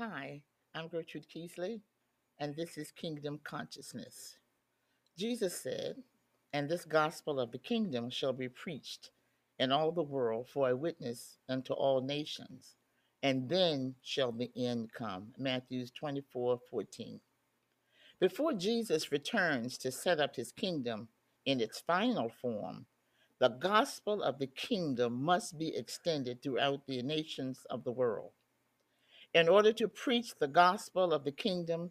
Hi, I'm Gertrude Keesley, and this is Kingdom Consciousness. Jesus said, And this gospel of the kingdom shall be preached in all the world for a witness unto all nations, and then shall the end come. Matthew 24 14. Before Jesus returns to set up his kingdom in its final form, the gospel of the kingdom must be extended throughout the nations of the world. In order to preach the gospel of the kingdom,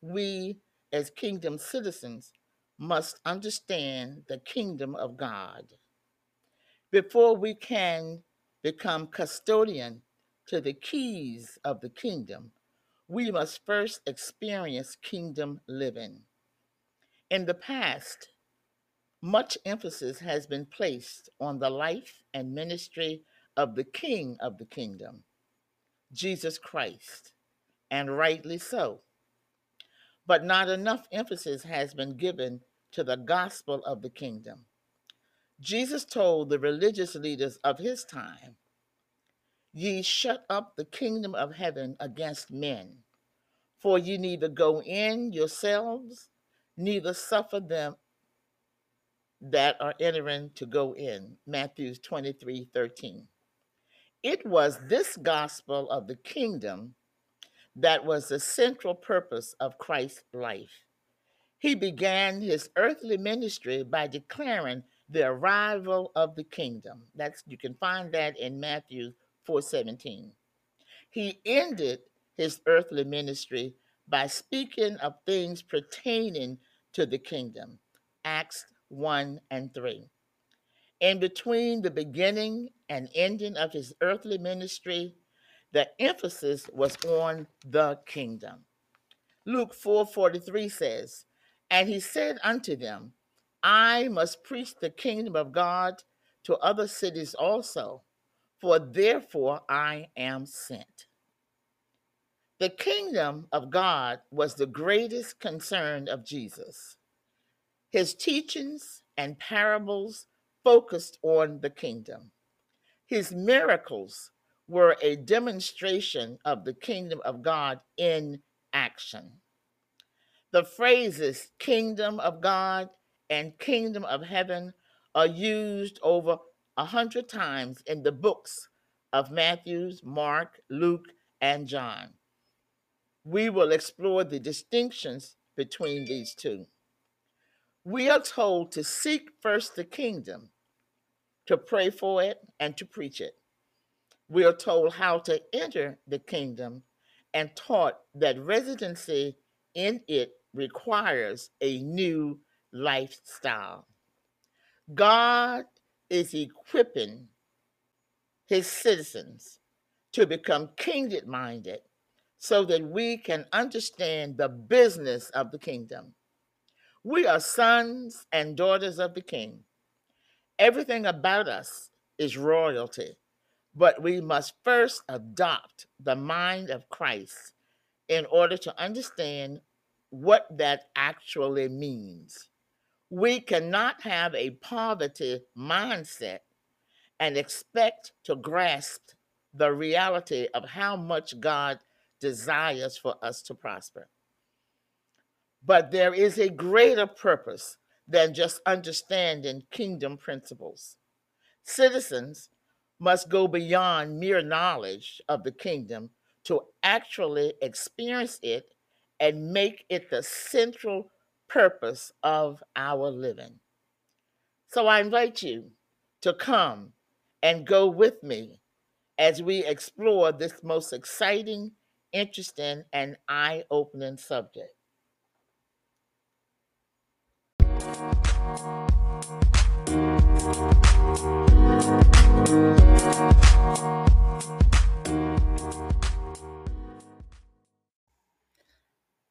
we as kingdom citizens must understand the kingdom of God. Before we can become custodian to the keys of the kingdom, we must first experience kingdom living. In the past, much emphasis has been placed on the life and ministry of the King of the kingdom. Jesus Christ, and rightly so. But not enough emphasis has been given to the gospel of the kingdom. Jesus told the religious leaders of his time, Ye shut up the kingdom of heaven against men, for ye neither go in yourselves, neither suffer them that are entering to go in. Matthew 23 13. It was this gospel of the kingdom that was the central purpose of Christ's life. He began his earthly ministry by declaring the arrival of the kingdom. That's you can find that in Matthew 4:17. He ended his earthly ministry by speaking of things pertaining to the kingdom. Acts 1 and 3. In between the beginning and ending of his earthly ministry, the emphasis was on the kingdom. Luke 4:43 says, "And he said unto them, I must preach the kingdom of God to other cities also, for therefore I am sent." The kingdom of God was the greatest concern of Jesus. His teachings and parables focused on the kingdom. His miracles were a demonstration of the kingdom of God in action. The phrases kingdom of God and kingdom of heaven are used over a hundred times in the books of Matthew, Mark, Luke, and John. We will explore the distinctions between these two. We are told to seek first the kingdom, to pray for it, and to preach it. We are told how to enter the kingdom and taught that residency in it requires a new lifestyle. God is equipping his citizens to become kingdom minded so that we can understand the business of the kingdom. We are sons and daughters of the king. Everything about us is royalty, but we must first adopt the mind of Christ in order to understand what that actually means. We cannot have a poverty mindset and expect to grasp the reality of how much God desires for us to prosper. But there is a greater purpose than just understanding kingdom principles. Citizens must go beyond mere knowledge of the kingdom to actually experience it and make it the central purpose of our living. So I invite you to come and go with me as we explore this most exciting, interesting, and eye opening subject.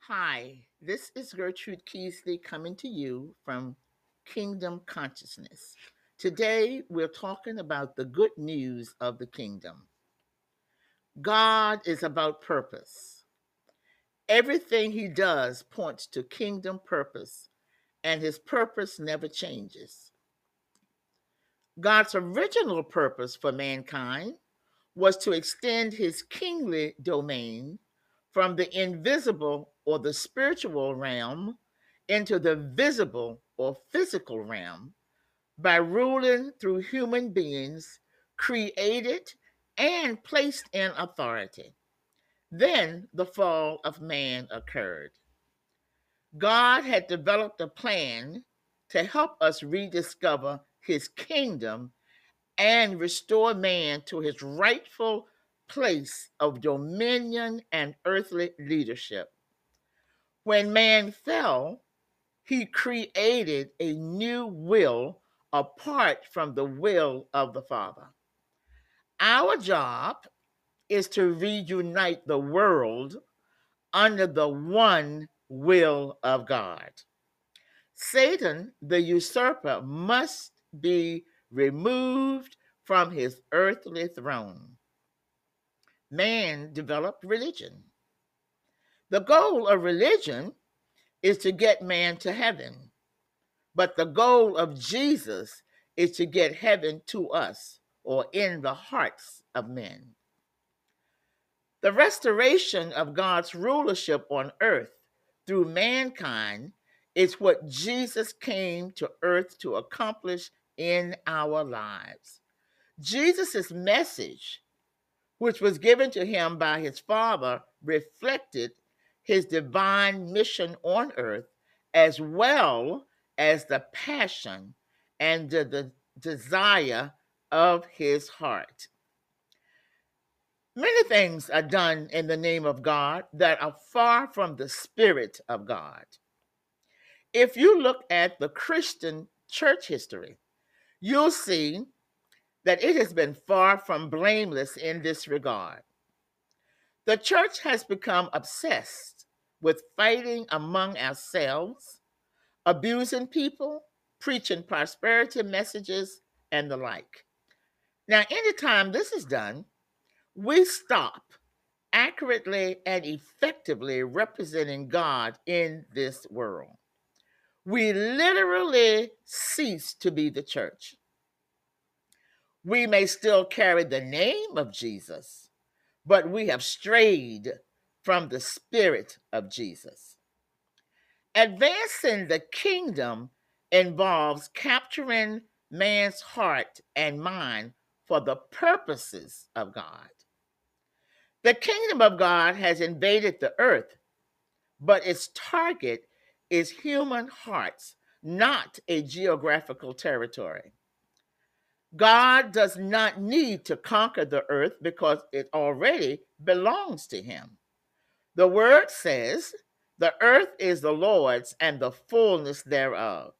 Hi, this is Gertrude Keesley coming to you from Kingdom Consciousness. Today, we're talking about the good news of the kingdom. God is about purpose. Everything he does points to kingdom purpose, and his purpose never changes. God's original purpose for mankind was to extend his kingly domain from the invisible or the spiritual realm into the visible or physical realm by ruling through human beings created and placed in authority. Then the fall of man occurred. God had developed a plan to help us rediscover his kingdom and restore man to his rightful place of dominion and earthly leadership. When man fell, he created a new will apart from the will of the Father. Our job is to reunite the world under the one will of God. Satan, the usurper, must be removed from his earthly throne. Man developed religion. The goal of religion is to get man to heaven, but the goal of Jesus is to get heaven to us or in the hearts of men. The restoration of God's rulership on earth through mankind is what Jesus came to earth to accomplish in our lives. Jesus' message, which was given to him by his Father, reflected his divine mission on earth as well as the passion and the, the desire of his heart. Many things are done in the name of God that are far from the Spirit of God. If you look at the Christian church history, you'll see that it has been far from blameless in this regard. The church has become obsessed with fighting among ourselves, abusing people, preaching prosperity messages, and the like. Now, anytime this is done, we stop accurately and effectively representing God in this world. We literally cease to be the church. We may still carry the name of Jesus, but we have strayed from the spirit of Jesus. Advancing the kingdom involves capturing man's heart and mind for the purposes of God. The kingdom of God has invaded the earth, but its target is human hearts, not a geographical territory. God does not need to conquer the earth because it already belongs to him. The word says, The earth is the Lord's and the fullness thereof.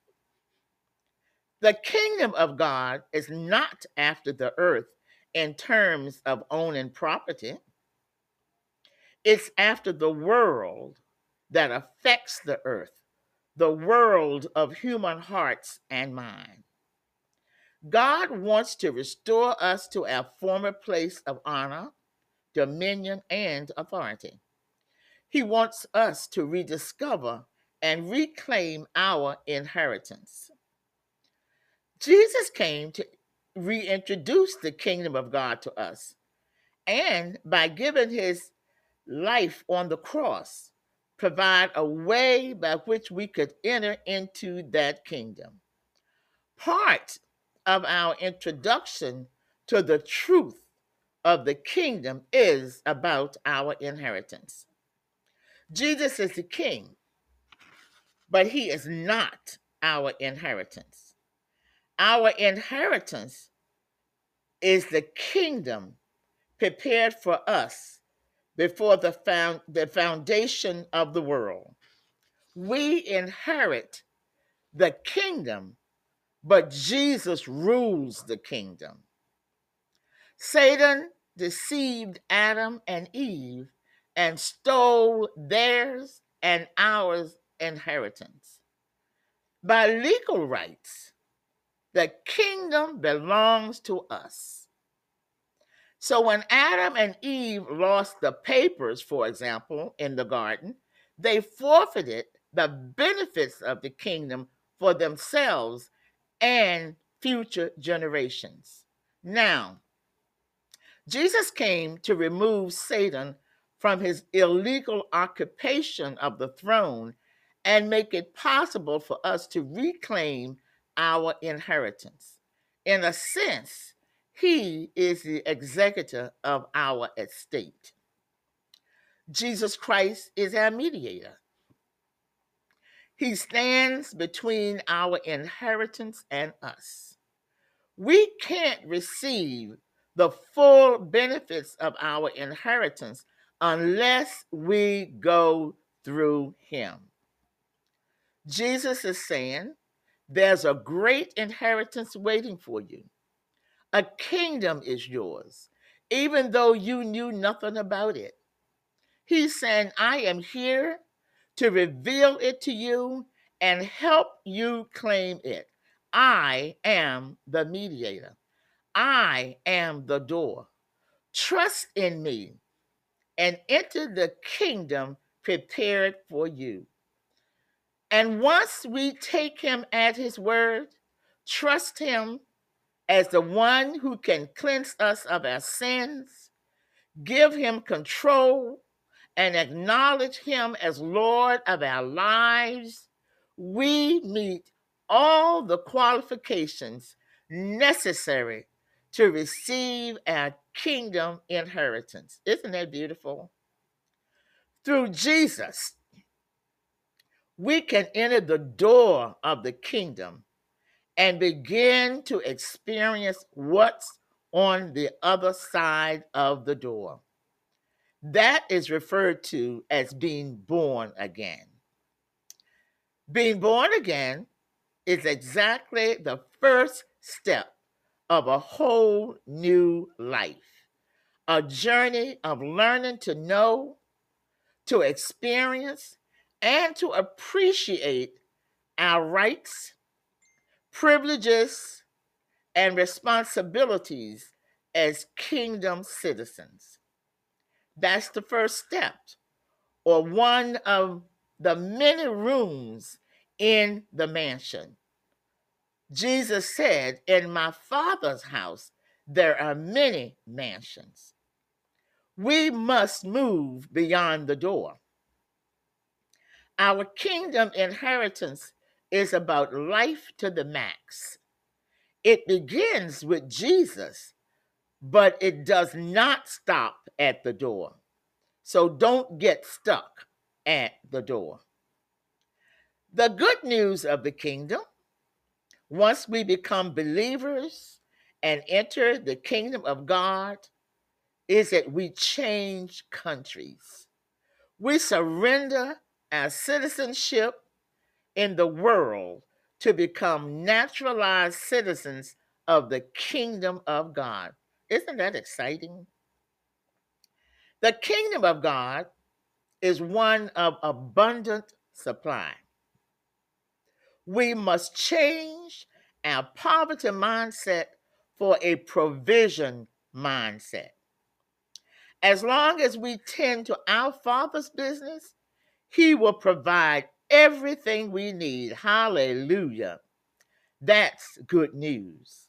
The kingdom of God is not after the earth in terms of owning property, it's after the world that affects the earth, the world of human hearts and minds. God wants to restore us to our former place of honor, dominion, and authority. He wants us to rediscover and reclaim our inheritance. Jesus came to reintroduce the kingdom of God to us, and by giving his life on the cross, provide a way by which we could enter into that kingdom. Part of our introduction to the truth of the kingdom is about our inheritance. Jesus is the king, but he is not our inheritance. Our inheritance is the kingdom prepared for us before the, found, the foundation of the world. We inherit the kingdom but Jesus rules the kingdom. Satan deceived Adam and Eve and stole theirs and ours inheritance. By legal rights, the kingdom belongs to us. So when Adam and Eve lost the papers, for example, in the garden, they forfeited the benefits of the kingdom for themselves and future generations. Now, Jesus came to remove Satan from his illegal occupation of the throne and make it possible for us to reclaim our inheritance. In a sense, he is the executor of our estate. Jesus Christ is our mediator. He stands between our inheritance and us. We can't receive the full benefits of our inheritance unless we go through him. Jesus is saying, There's a great inheritance waiting for you. A kingdom is yours, even though you knew nothing about it. He's saying, I am here to reveal it to you and help you claim it. I am the mediator. I am the door. Trust in me and enter the kingdom prepared for you. And once we take him at his word, trust him as the one who can cleanse us of our sins, give him control, and acknowledge him as Lord of our lives, we meet all the qualifications necessary to receive our kingdom inheritance. Isn't that beautiful? Through Jesus, we can enter the door of the kingdom and begin to experience what's on the other side of the door. That is referred to as being born again. Being born again is exactly the first step of a whole new life, a journey of learning to know, to experience, and to appreciate our rights, privileges, and responsibilities as kingdom citizens. That's the first step, or one of the many rooms in the mansion. Jesus said, In my Father's house, there are many mansions. We must move beyond the door. Our kingdom inheritance is about life to the max. It begins with Jesus, but it does not stop at the door. So don't get stuck at the door. The good news of the kingdom once we become believers and enter the kingdom of God, is that we change countries. We surrender our citizenship in the world to become naturalized citizens of the kingdom of God. Isn't that exciting? The kingdom of God is one of abundant supply. We must change our poverty mindset for a provision mindset. As long as we tend to our Father's business, He will provide everything we need. Hallelujah. That's good news.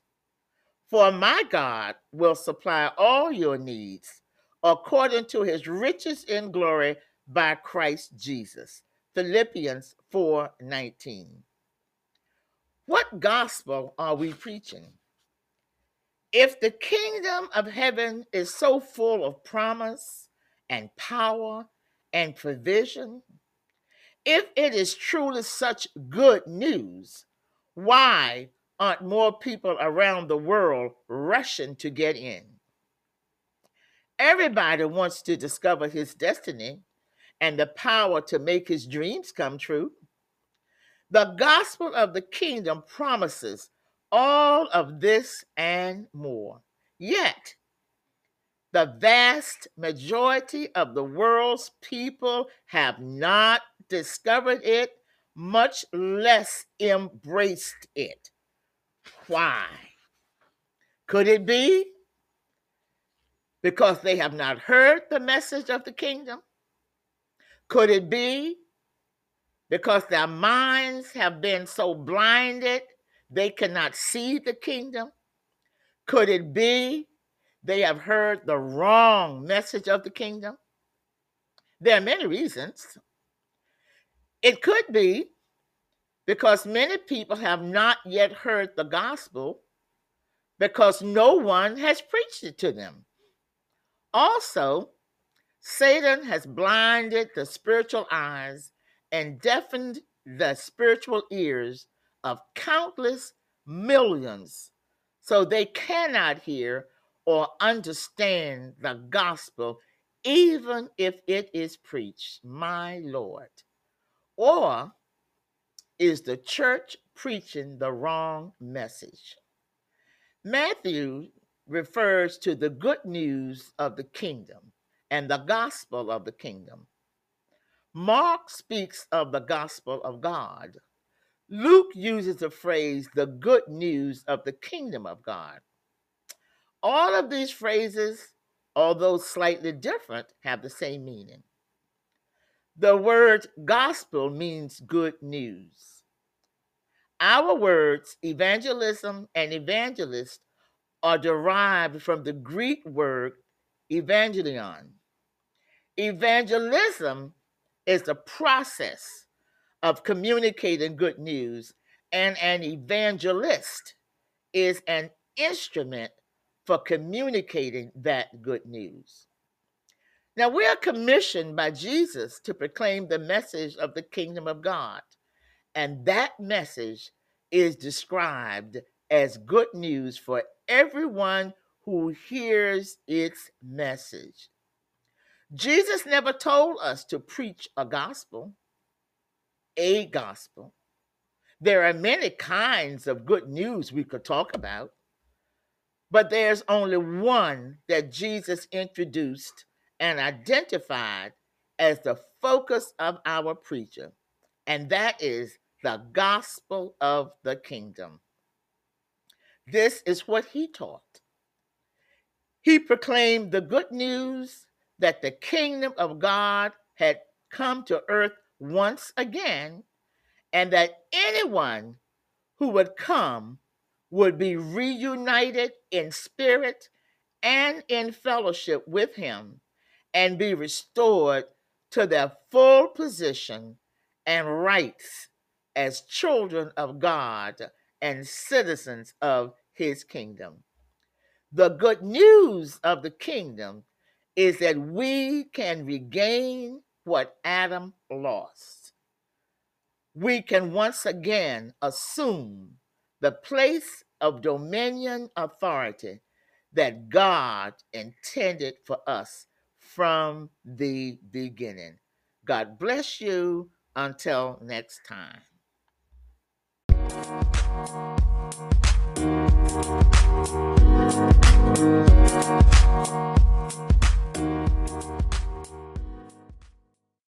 For my God will supply all your needs according to his riches in glory by Christ Jesus. Philippians 4:19. What gospel are we preaching? If the kingdom of heaven is so full of promise and power and provision, if it is truly such good news, why aren't more people around the world rushing to get in? Everybody wants to discover his destiny and the power to make his dreams come true. The gospel of the kingdom promises all of this and more. Yet, the vast majority of the world's people have not discovered it, much less embraced it. Why? Could it be because they have not heard the message of the kingdom? Could it be because their minds have been so blinded they cannot see the kingdom? Could it be they have heard the wrong message of the kingdom? There are many reasons. It could be because many people have not yet heard the gospel because no one has preached it to them. Also, Satan has blinded the spiritual eyes and deafened the spiritual ears of countless millions so they cannot hear or understand the gospel, even if it is preached. My Lord. Or is the church preaching the wrong message? Matthew refers to the good news of the kingdom and the gospel of the kingdom. Mark speaks of the gospel of God. Luke uses the phrase the good news of the kingdom of God. All of these phrases, although slightly different, have the same meaning. The word gospel means good news. Our words, evangelism and evangelist, are derived from the Greek word evangelion. Evangelism is the process of communicating good news, and an evangelist is an instrument for communicating that good news. Now, we are commissioned by Jesus to proclaim the message of the kingdom of God, and that message is described as good news for everyone who hears its message. Jesus never told us to preach a gospel, a gospel. There are many kinds of good news we could talk about, but there's only one that Jesus introduced and identified as the focus of our preacher, and that is the gospel of the kingdom. This is what he taught. He proclaimed the good news that the kingdom of God had come to earth once again, and that anyone who would come would be reunited in spirit and in fellowship with him and be restored to their full position and rights as children of God and citizens of his kingdom. The good news of the kingdom is that we can regain what Adam lost. We can once again assume the place of dominion authority that God intended for us from the beginning. God bless you. Until next time.